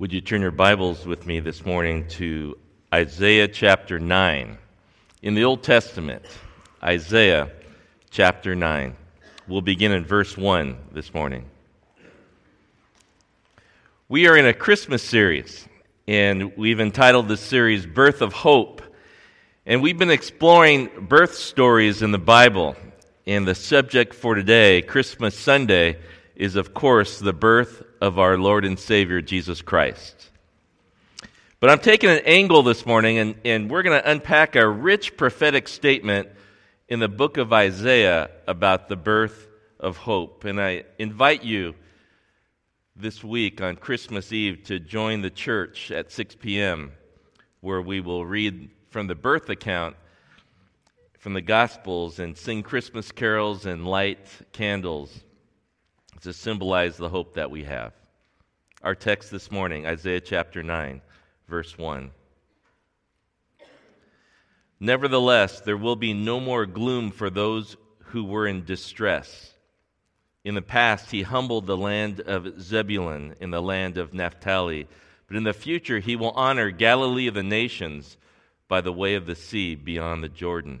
Would you turn your Bibles with me this morning to Isaiah chapter 9? In the Old Testament, Isaiah chapter 9. We'll begin in verse 1 this morning. We are in a Christmas series, and we've entitled this series Birth of Hope. And we've been exploring birth stories in the Bible. And the subject for today, Christmas Sunday, is, of course, the birth of our Lord and Savior, Jesus Christ. But I'm taking an angle this morning, and, and we're going to unpack a rich prophetic statement in the book of Isaiah about the birth of hope. And I invite you this week on Christmas Eve to join the church at 6 p.m., where we will read from the birth account from the Gospels and sing Christmas carols and light candles to symbolize the hope that we have. Our text this morning, Isaiah chapter 9, verse 1. Nevertheless, there will be no more gloom for those who were in distress. In the past, he humbled the land of Zebulun in the land of Naphtali, but in the future, he will honor Galilee of the nations by the way of the sea beyond the Jordan.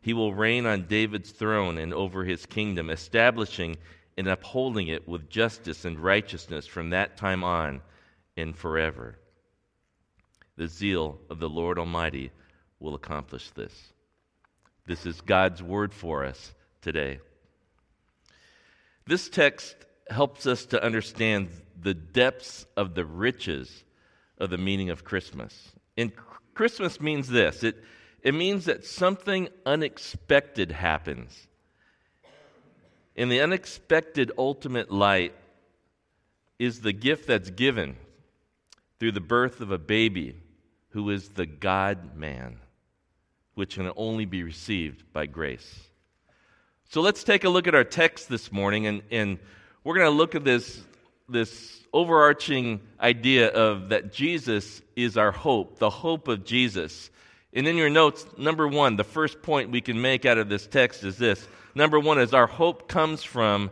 he will reign on David's throne and over his kingdom, establishing and upholding it with justice and righteousness from that time on and forever. The zeal of the Lord Almighty will accomplish this. This is God's word for us today. This text helps us to understand the depths of the riches of the meaning of Christmas. And Christmas means this it it means that something unexpected happens. In the unexpected ultimate light is the gift that's given through the birth of a baby who is the God man, which can only be received by grace. So let's take a look at our text this morning, and, and we're going to look at this, this overarching idea of that Jesus is our hope, the hope of Jesus. And in your notes, number one, the first point we can make out of this text is this. Number one is our hope comes from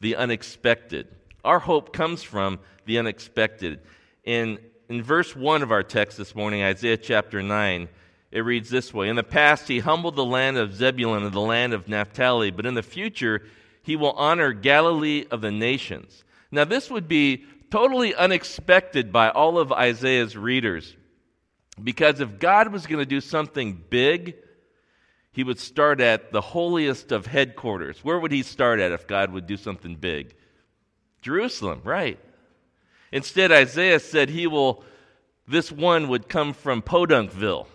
the unexpected. Our hope comes from the unexpected. In, in verse 1 of our text this morning, Isaiah chapter 9, it reads this way In the past, he humbled the land of Zebulun and the land of Naphtali, but in the future, he will honor Galilee of the nations. Now, this would be totally unexpected by all of Isaiah's readers. Because if God was going to do something big, he would start at the holiest of headquarters. Where would he start at if God would do something big? Jerusalem, right. Instead, Isaiah said he will, this one would come from Podunkville,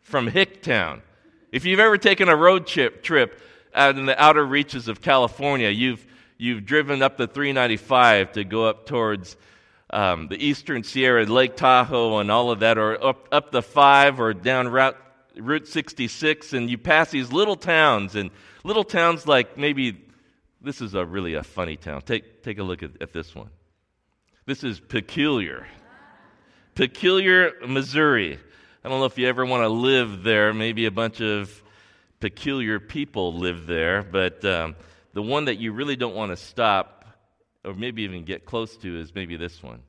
from Hicktown. If you've ever taken a road trip, trip out in the outer reaches of California, you've, you've driven up the 395 to go up towards um, the Eastern Sierra, Lake Tahoe, and all of that, or up, up the 5 or down Route, Route 66, and you pass these little towns, and little towns like maybe this is a really a funny town. Take, take a look at, at this one. This is Peculiar. Peculiar, Missouri. I don't know if you ever want to live there. Maybe a bunch of peculiar people live there, but um, the one that you really don't want to stop or maybe even get close to, is maybe this one.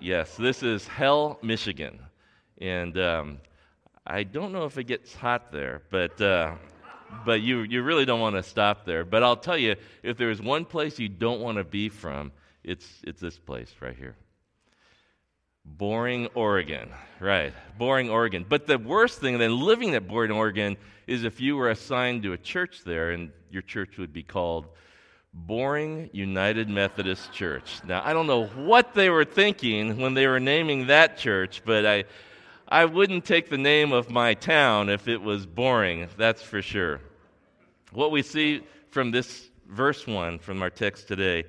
Yes, this is Hell, Michigan. And um, I don't know if it gets hot there, but, uh, but you, you really don't want to stop there. But I'll tell you, if there's one place you don't want to be from, it's, it's this place right here. Boring, Oregon. Right, Boring, Oregon. But the worst thing than living at Boring, Oregon is if you were assigned to a church there and your church would be called Boring United Methodist Church. Now, I don't know what they were thinking when they were naming that church, but I, I wouldn't take the name of my town if it was boring, that's for sure. What we see from this verse 1 from our text today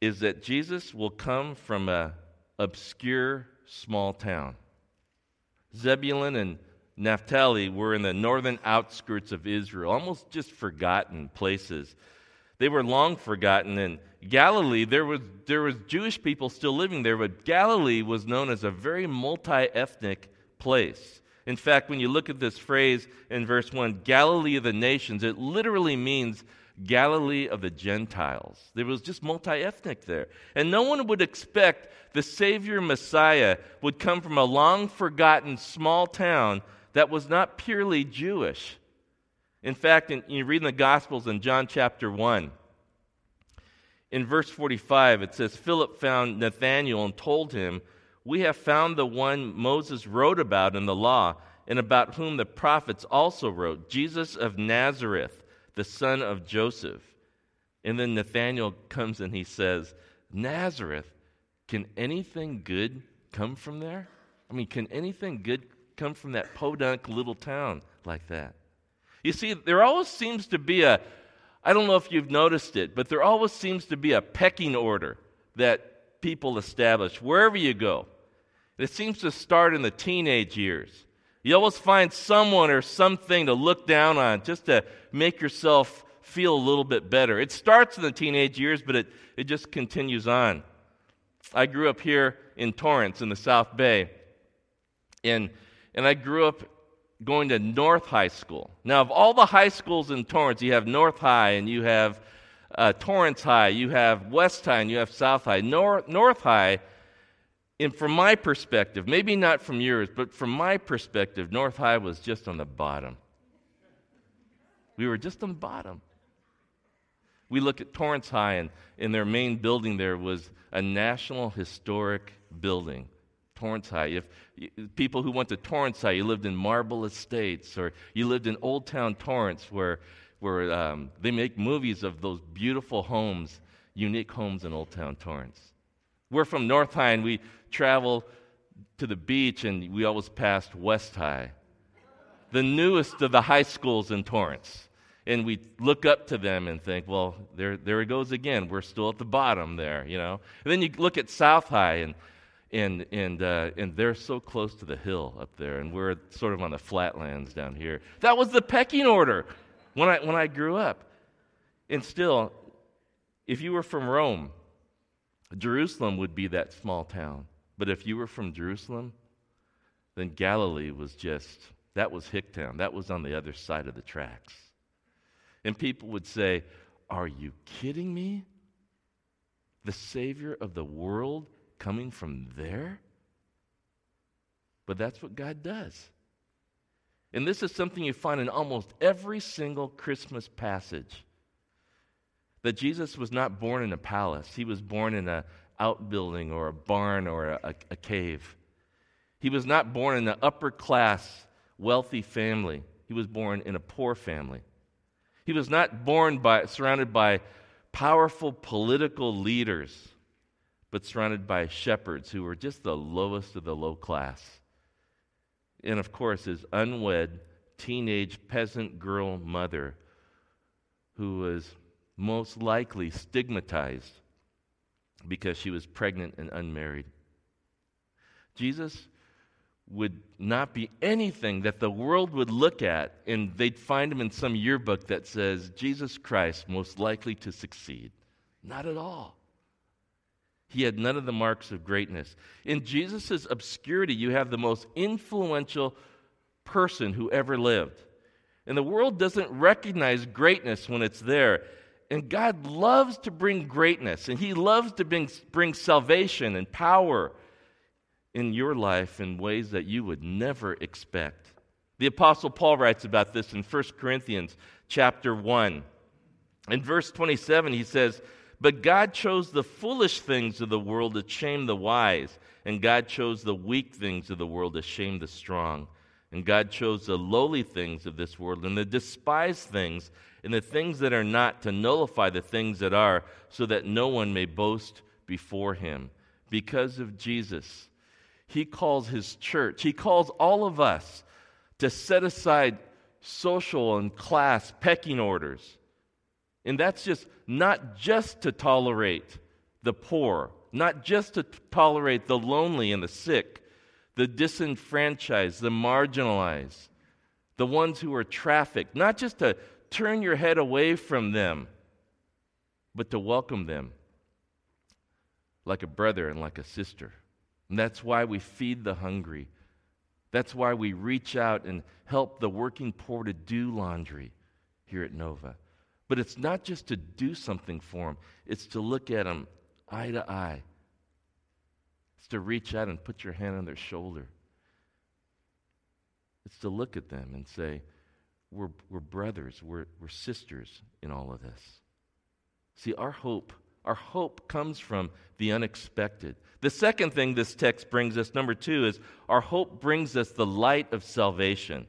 is that Jesus will come from a obscure small town. Zebulun and Naphtali were in the northern outskirts of Israel, almost just forgotten places. They were long forgotten. In Galilee, there was, there was Jewish people still living there, but Galilee was known as a very multi ethnic place. In fact, when you look at this phrase in verse 1, Galilee of the nations, it literally means Galilee of the Gentiles. There was just multi ethnic there. And no one would expect the Savior Messiah would come from a long forgotten small town that was not purely Jewish. In fact, in, you read in the Gospels in John chapter 1, in verse 45, it says, Philip found Nathanael and told him, We have found the one Moses wrote about in the law, and about whom the prophets also wrote, Jesus of Nazareth the son of Joseph. And then Nathanael comes and he says, Nazareth, can anything good come from there? I mean, can anything good come from that podunk little town like that? You see, there always seems to be a, I don't know if you've noticed it, but there always seems to be a pecking order that people establish wherever you go. It seems to start in the teenage years. You always find someone or something to look down on just to make yourself feel a little bit better. It starts in the teenage years, but it, it just continues on. I grew up here in Torrance in the South Bay, and, and I grew up going to North High School. Now, of all the high schools in Torrance, you have North High and you have uh, Torrance High, you have West High, and you have South High. North, North High and from my perspective, maybe not from yours, but from my perspective, North High was just on the bottom. We were just on the bottom. We look at Torrance High, and in their main building there was a National Historic Building. Torrance High. If people who went to Torrance High, you lived in Marble Estates, or you lived in Old Town Torrance, where where um, they make movies of those beautiful homes, unique homes in Old Town Torrance. We're from North High, and we travel to the beach, and we always passed West High, the newest of the high schools in Torrance. And we look up to them and think, well, there, there it goes again. We're still at the bottom there, you know. And then you look at South High, and and and uh, and they're so close to the hill up there, and we're sort of on the flatlands down here. That was the pecking order when I when I grew up. And still, if you were from Rome, Jerusalem would be that small town. But if you were from Jerusalem, then Galilee was just, that was Hicktown. That was on the other side of the tracks. And people would say, Are you kidding me? The Savior of the world coming from there? But that's what God does. And this is something you find in almost every single Christmas passage that Jesus was not born in a palace, he was born in an outbuilding or a barn or a, a cave. He was not born in an upper class, wealthy family. He was born in a poor family. He was not born by, surrounded by powerful political leaders, but surrounded by shepherds who were just the lowest of the low class. And of course, his unwed teenage peasant girl mother, who was most likely stigmatized because she was pregnant and unmarried. Jesus would not be anything that the world would look at and they'd find him in some yearbook that says, Jesus Christ most likely to succeed. Not at all. He had none of the marks of greatness. In Jesus' obscurity, you have the most influential person who ever lived. And the world doesn't recognize greatness when it's there. And God loves to bring greatness, and He loves to bring, bring salvation and power in your life in ways that you would never expect. The apostle Paul writes about this in 1 Corinthians chapter 1. In verse 27 he says, But God chose the foolish things of the world to shame the wise, and God chose the weak things of the world to shame the strong. And God chose the lowly things of this world and the despised things and the things that are not to nullify the things that are, so that no one may boast before him. Because of Jesus, he calls his church, he calls all of us to set aside social and class pecking orders. And that's just not just to tolerate the poor, not just to tolerate the lonely and the sick, the disenfranchised, the marginalized, the ones who are trafficked, not just to turn your head away from them, but to welcome them like a brother and like a sister. And that's why we feed the hungry. That's why we reach out and help the working poor to do laundry here at Nova. But it's not just to do something for them, it's to look at them eye to eye. It's to reach out and put your hand on their shoulder. It's to look at them and say, We're, we're brothers, we're, we're sisters in all of this. See, our hope, our hope comes from the unexpected. The second thing this text brings us, number two, is our hope brings us the light of salvation.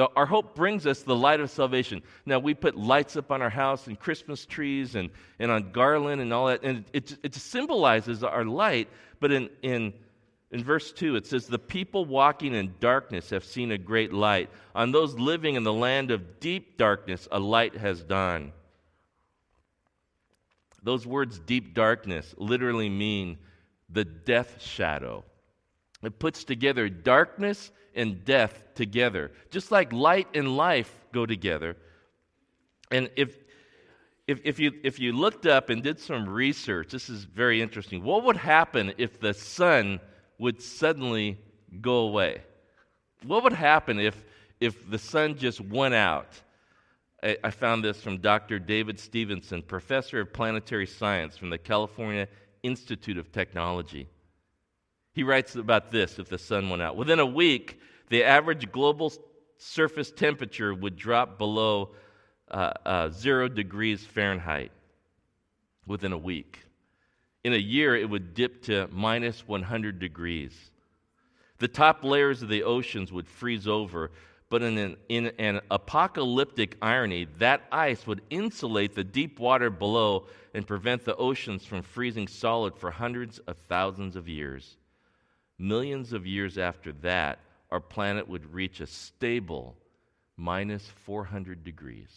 Our hope brings us the light of salvation. Now, we put lights up on our house and Christmas trees and, and on garland and all that, and it, it symbolizes our light. But in, in, in verse 2, it says, The people walking in darkness have seen a great light. On those living in the land of deep darkness, a light has dawned. Those words, deep darkness, literally mean the death shadow. It puts together darkness and death together, just like light and life go together. And if, if, if, you, if you looked up and did some research, this is very interesting. What would happen if the sun would suddenly go away? What would happen if, if the sun just went out? I, I found this from Dr. David Stevenson, professor of planetary science from the California Institute of Technology. He writes about this if the sun went out. Within a week, the average global surface temperature would drop below uh, uh, zero degrees Fahrenheit within a week. In a year, it would dip to minus 100 degrees. The top layers of the oceans would freeze over, but in an, in an apocalyptic irony, that ice would insulate the deep water below and prevent the oceans from freezing solid for hundreds of thousands of years. Millions of years after that, our planet would reach a stable minus 400 degrees.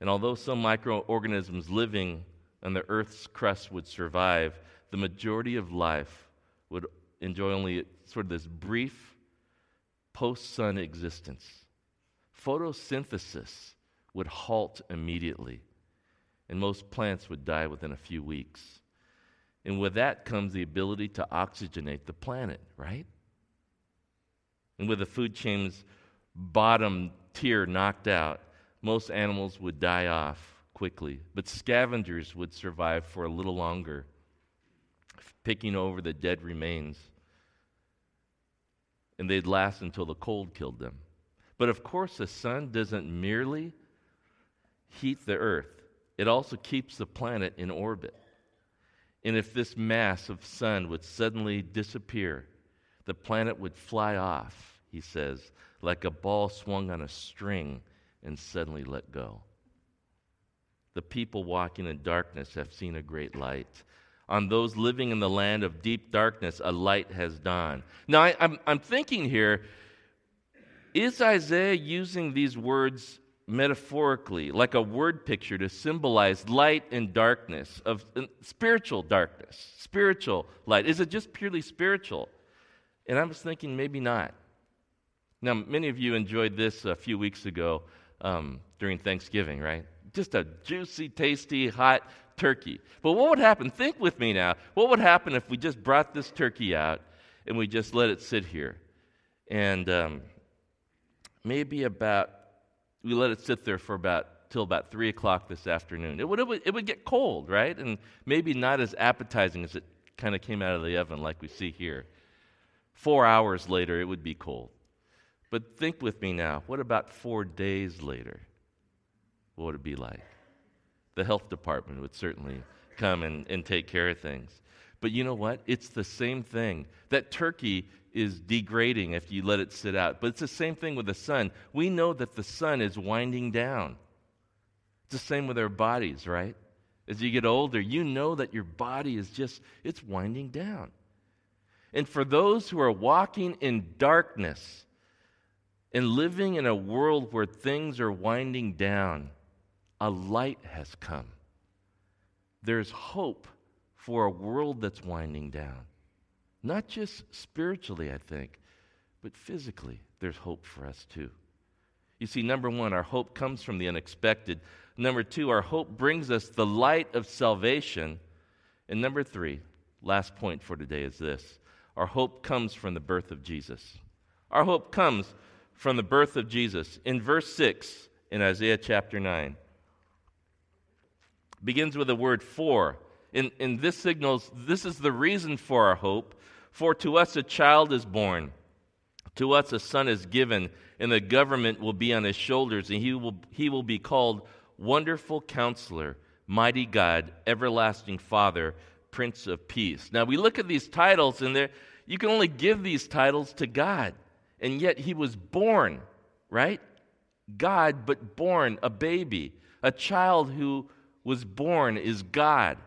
And although some microorganisms living on the Earth's crust would survive, the majority of life would enjoy only sort of this brief post sun existence. Photosynthesis would halt immediately, and most plants would die within a few weeks. And with that comes the ability to oxygenate the planet, right? And with the food chain's bottom tier knocked out, most animals would die off quickly, but scavengers would survive for a little longer, picking over the dead remains. And they'd last until the cold killed them. But of course, the sun doesn't merely heat the earth, it also keeps the planet in orbit. And if this mass of sun would suddenly disappear, the planet would fly off, he says, like a ball swung on a string and suddenly let go. The people walking in darkness have seen a great light. On those living in the land of deep darkness, a light has dawned. Now, I, am thinking here is Isaiah using these words metaphorically, like a word picture to symbolize light and darkness, of spiritual darkness, spiritual light. Is it just purely spiritual? And I was thinking maybe not. Now, many of you enjoyed this a few weeks ago um, during Thanksgiving, right? Just a juicy, tasty, hot turkey. But what would happen? Think with me now. What would happen if we just brought this turkey out and we just let it sit here? And um, maybe about we let it sit there for about till about three o'clock this afternoon. It would, it would, it would get cold, right? And maybe not as appetizing as it kind of came out of the oven like we see here. Four hours later, it would be cold. But think with me now what about four days later? What would it be like? The health department would certainly come and, and take care of things. But you know what? It's the same thing. That turkey is degrading if you let it sit out. But it's the same thing with the sun. We know that the sun is winding down. It's the same with our bodies, right? As you get older, you know that your body is just, it's winding down. And for those who are walking in darkness and living in a world where things are winding down, a light has come. There's hope for a world that's winding down. Not just spiritually, I think, but physically, there's hope for us too. You see, number one, our hope comes from the unexpected. Number two, our hope brings us the light of salvation. And number three, last point for today is this our hope comes from the birth of Jesus. Our hope comes from the birth of Jesus. In verse 6 in Isaiah chapter 9, begins with the word for. And, and this signals this is the reason for our hope. For to us a child is born, to us a son is given, and the government will be on his shoulders, and he will, he will be called Wonderful Counselor, Mighty God, Everlasting Father, Prince of Peace. Now we look at these titles, and you can only give these titles to God. And yet he was born, right? God, but born, a baby. A child who was born is God.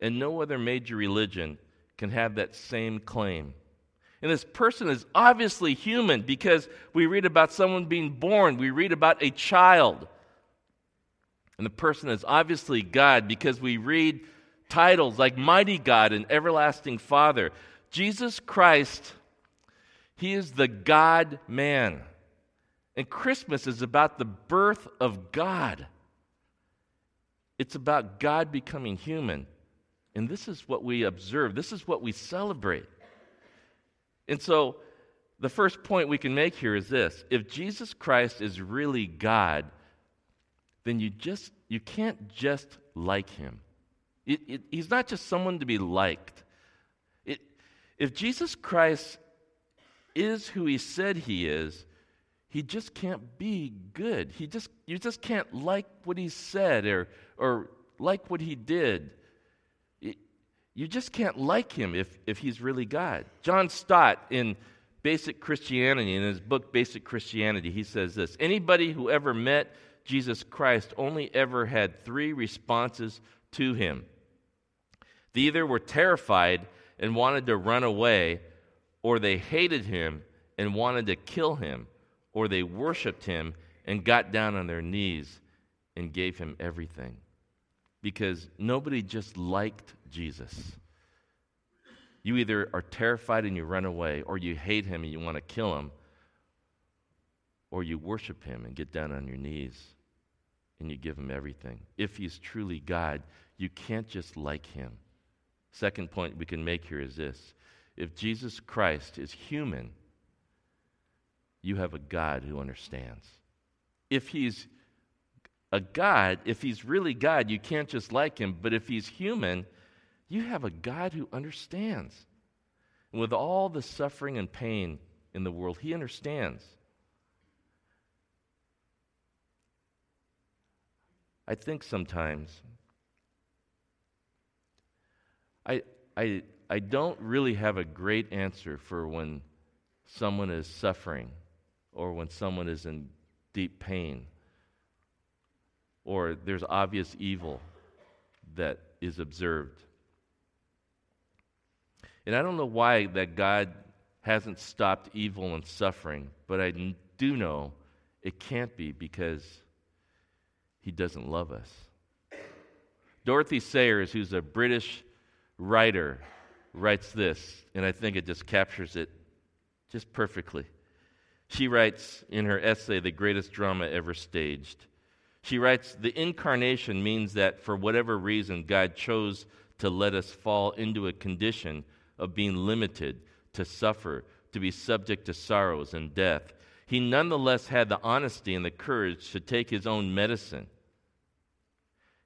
And no other major religion can have that same claim. And this person is obviously human because we read about someone being born, we read about a child. And the person is obviously God because we read titles like Mighty God and Everlasting Father. Jesus Christ, He is the God man. And Christmas is about the birth of God. It's about God becoming human. And this is what we observe, this is what we celebrate. And so, the first point we can make here is this if Jesus Christ is really God, then you just you can't just like him. It, it, he's not just someone to be liked. It, if Jesus Christ is who he said he is, he just can't be good. He just you just can't like what he said or or like what he did. You just can't like him if, if he's really God. John Stott, in Basic Christianity, in his book Basic Christianity, he says this Anybody who ever met Jesus Christ only ever had three responses to him. They either were terrified and wanted to run away, or they hated him and wanted to kill him, or they worshiped him and got down on their knees and gave him everything because nobody just liked Jesus. You either are terrified and you run away, or you hate him and you want to kill him, or you worship him and get down on your knees and you give him everything. If he's truly God, you can't just like him. Second point we can make here is this if Jesus Christ is human, you have a God who understands. If he's a God, if he's really God, you can't just like him, but if he's human, you have a God who understands. And with all the suffering and pain in the world, he understands. I think sometimes I, I, I don't really have a great answer for when someone is suffering or when someone is in deep pain or there's obvious evil that is observed. And I don't know why that God hasn't stopped evil and suffering, but I do know it can't be because he doesn't love us. Dorothy Sayers, who's a British writer, writes this, and I think it just captures it just perfectly. She writes in her essay, The Greatest Drama Ever Staged she writes The incarnation means that for whatever reason, God chose to let us fall into a condition of being limited, to suffer, to be subject to sorrows and death. He nonetheless had the honesty and the courage to take his own medicine.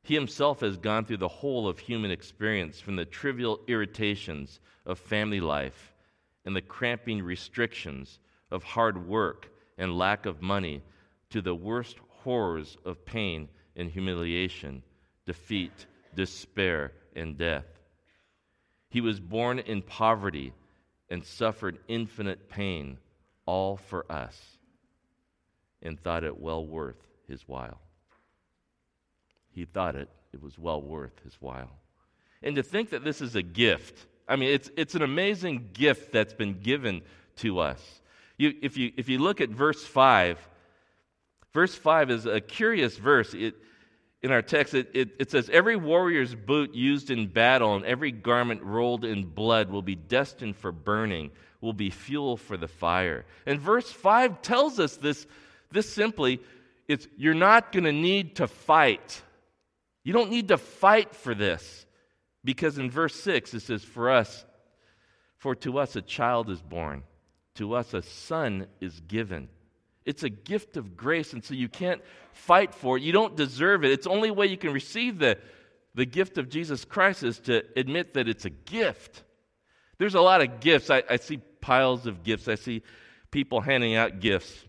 He himself has gone through the whole of human experience, from the trivial irritations of family life and the cramping restrictions of hard work and lack of money to the worst horrors of pain and humiliation, defeat, despair, and death. He was born in poverty and suffered infinite pain, all for us, and thought it well worth his while. He thought it, it was well worth his while. And to think that this is a gift, I mean, it's, it's an amazing gift that's been given to us. You, if, you, if you look at verse 5, verse 5 is a curious verse. It, in our text, it, it, it, says, Every warrior's boot used in battle and every garment rolled in blood will be destined for burning, will be fuel for the fire. And verse 5 tells us this, this simply it's you're not going to need to fight. You don't need to fight for this. Because in verse 6, it says, For us, for to us a child is born, to us a son is given it's a gift of grace, and so you can't fight for it. You don't deserve it. It's the only way you can receive the, the gift of Jesus Christ is to admit that it's a gift. There's a lot of gifts. I, I see piles of gifts. I see people handing out gifts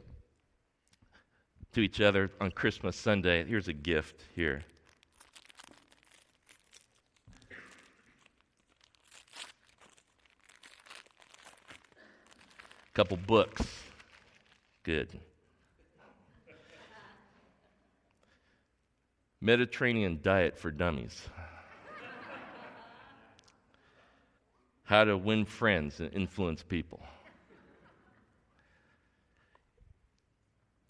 to each other on Christmas Sunday. Here's a gift here. Couple books. Good. Mediterranean diet for dummies. How to win friends and influence people.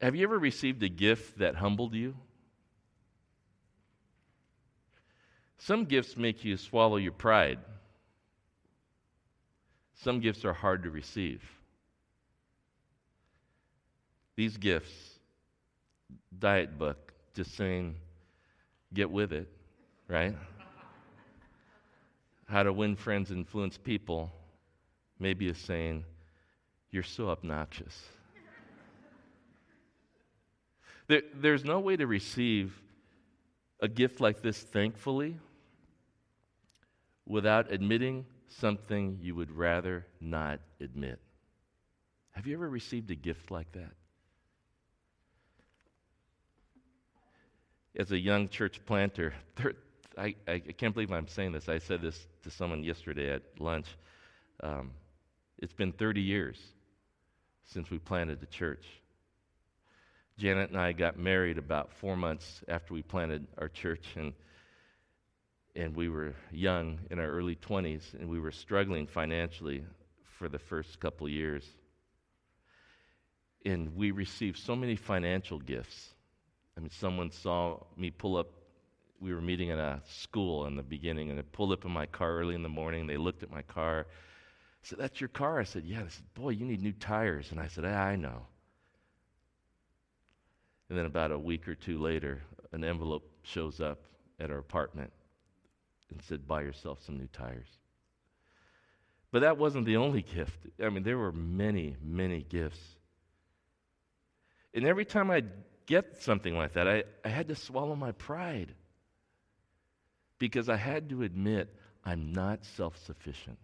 Have you ever received a gift that humbled you? Some gifts make you swallow your pride. Some gifts are hard to receive. These gifts, diet book, just saying, get with it, right? How to win friends, and influence people, maybe is saying, you're so obnoxious. There, there's no way to receive a gift like this thankfully without admitting something you would rather not admit. Have you ever received a gift like that? As a young church planter, I, I, can't believe I'm saying this. I said this to someone yesterday at lunch. Um, it's been 30 years since we planted the church. Janet and I got married about four months after we planted our church, and and we were young in our early 20s, and we were struggling financially for the first couple years. And we received so many financial gifts I mean, someone saw me pull up. We were meeting at a school in the beginning, and I pulled up in my car early in the morning. They looked at my car. I said, That's your car? I said, Yeah. They said, Boy, you need new tires. And I said, I know. And then about a week or two later, an envelope shows up at our apartment and said, Buy yourself some new tires. But that wasn't the only gift. I mean, there were many, many gifts. And every time I'd get something like that, I, I had to swallow my pride because I had to admit I'm not self sufficient.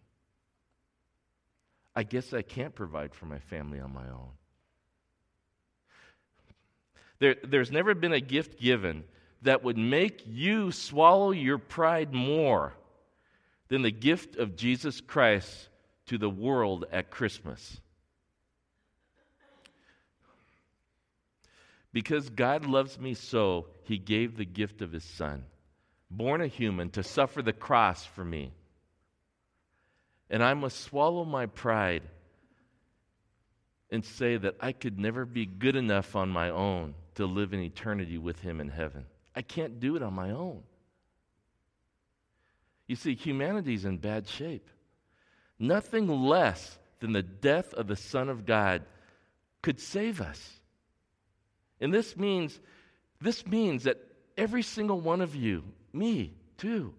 I guess I can't provide for my family on my own. There, there's never been a gift given that would make you swallow your pride more than the gift of Jesus Christ to the world at Christmas. Because God loves me so, he gave the gift of his son, born a human, to suffer the cross for me. And I must swallow my pride and say that I could never be good enough on my own to live in eternity with him in heaven. I can't do it on my own. You see, humanity's in bad shape. Nothing less than the death of the Son of God could save us. And this means, this means that every single one of you, me too,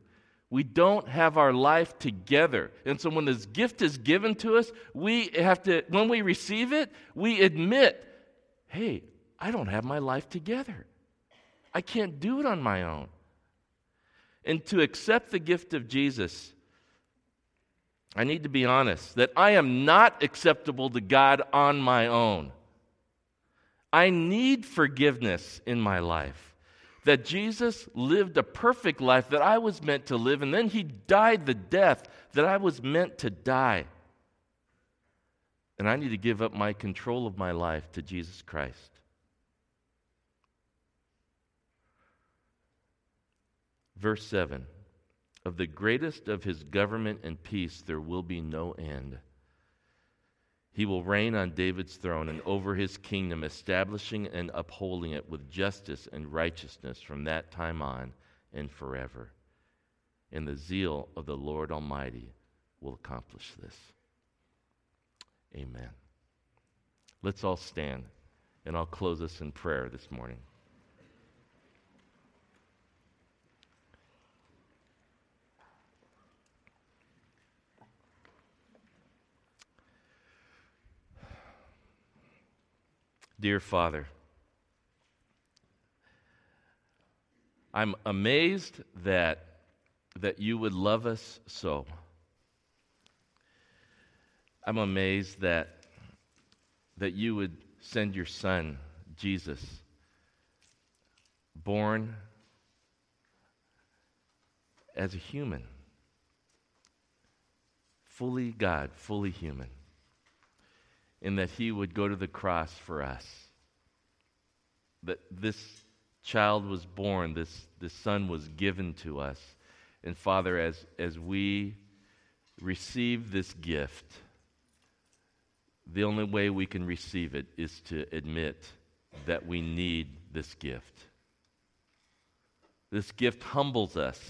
we don't have our life together. And so when this gift is given to us, we have to, when we receive it, we admit, hey, I don't have my life together. I can't do it on my own. And to accept the gift of Jesus, I need to be honest that I am not acceptable to God on my own. I need forgiveness in my life. that Jesus lived a perfect life that I was meant to live, and then he died the death that I was meant to die. And I need to give up my control of my life to Jesus Christ. Verse 7 Of the greatest of his government and peace there will be no end. He will reign on David's throne and over his kingdom, establishing and upholding it with justice and righteousness from that time on and forever. And the zeal of the Lord Almighty will accomplish this. Amen. Let's all stand, and I'll close us in prayer this morning. Dear Father, I'm amazed that, that you would love us so. I'm amazed that, that you would send your son, Jesus, born as a human, fully God, fully human in that he would go to the cross for us. That this child was born, this, this son was given to us. And Father, as, as we receive this gift, the only way we can receive it is to admit that we need this gift. This gift humbles us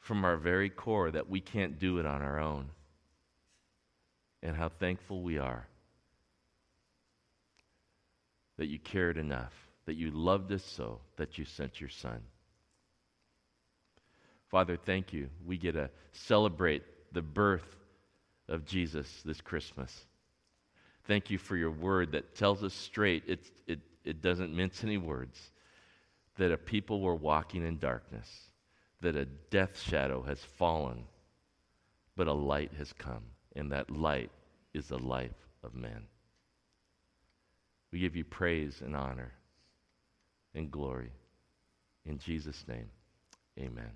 from our very core that we can't do it on our own and how thankful we are that you cared enough, that you loved us so, that you sent your Son. Father, thank you. We get to celebrate the birth of Jesus this Christmas. Thank you for your word that tells us straight, it, it, it doesn't mince any words, that a people were walking in darkness, that a death shadow has fallen, but a light has come and that light is the life of men. We give you praise and honor and glory. In Jesus' name, amen.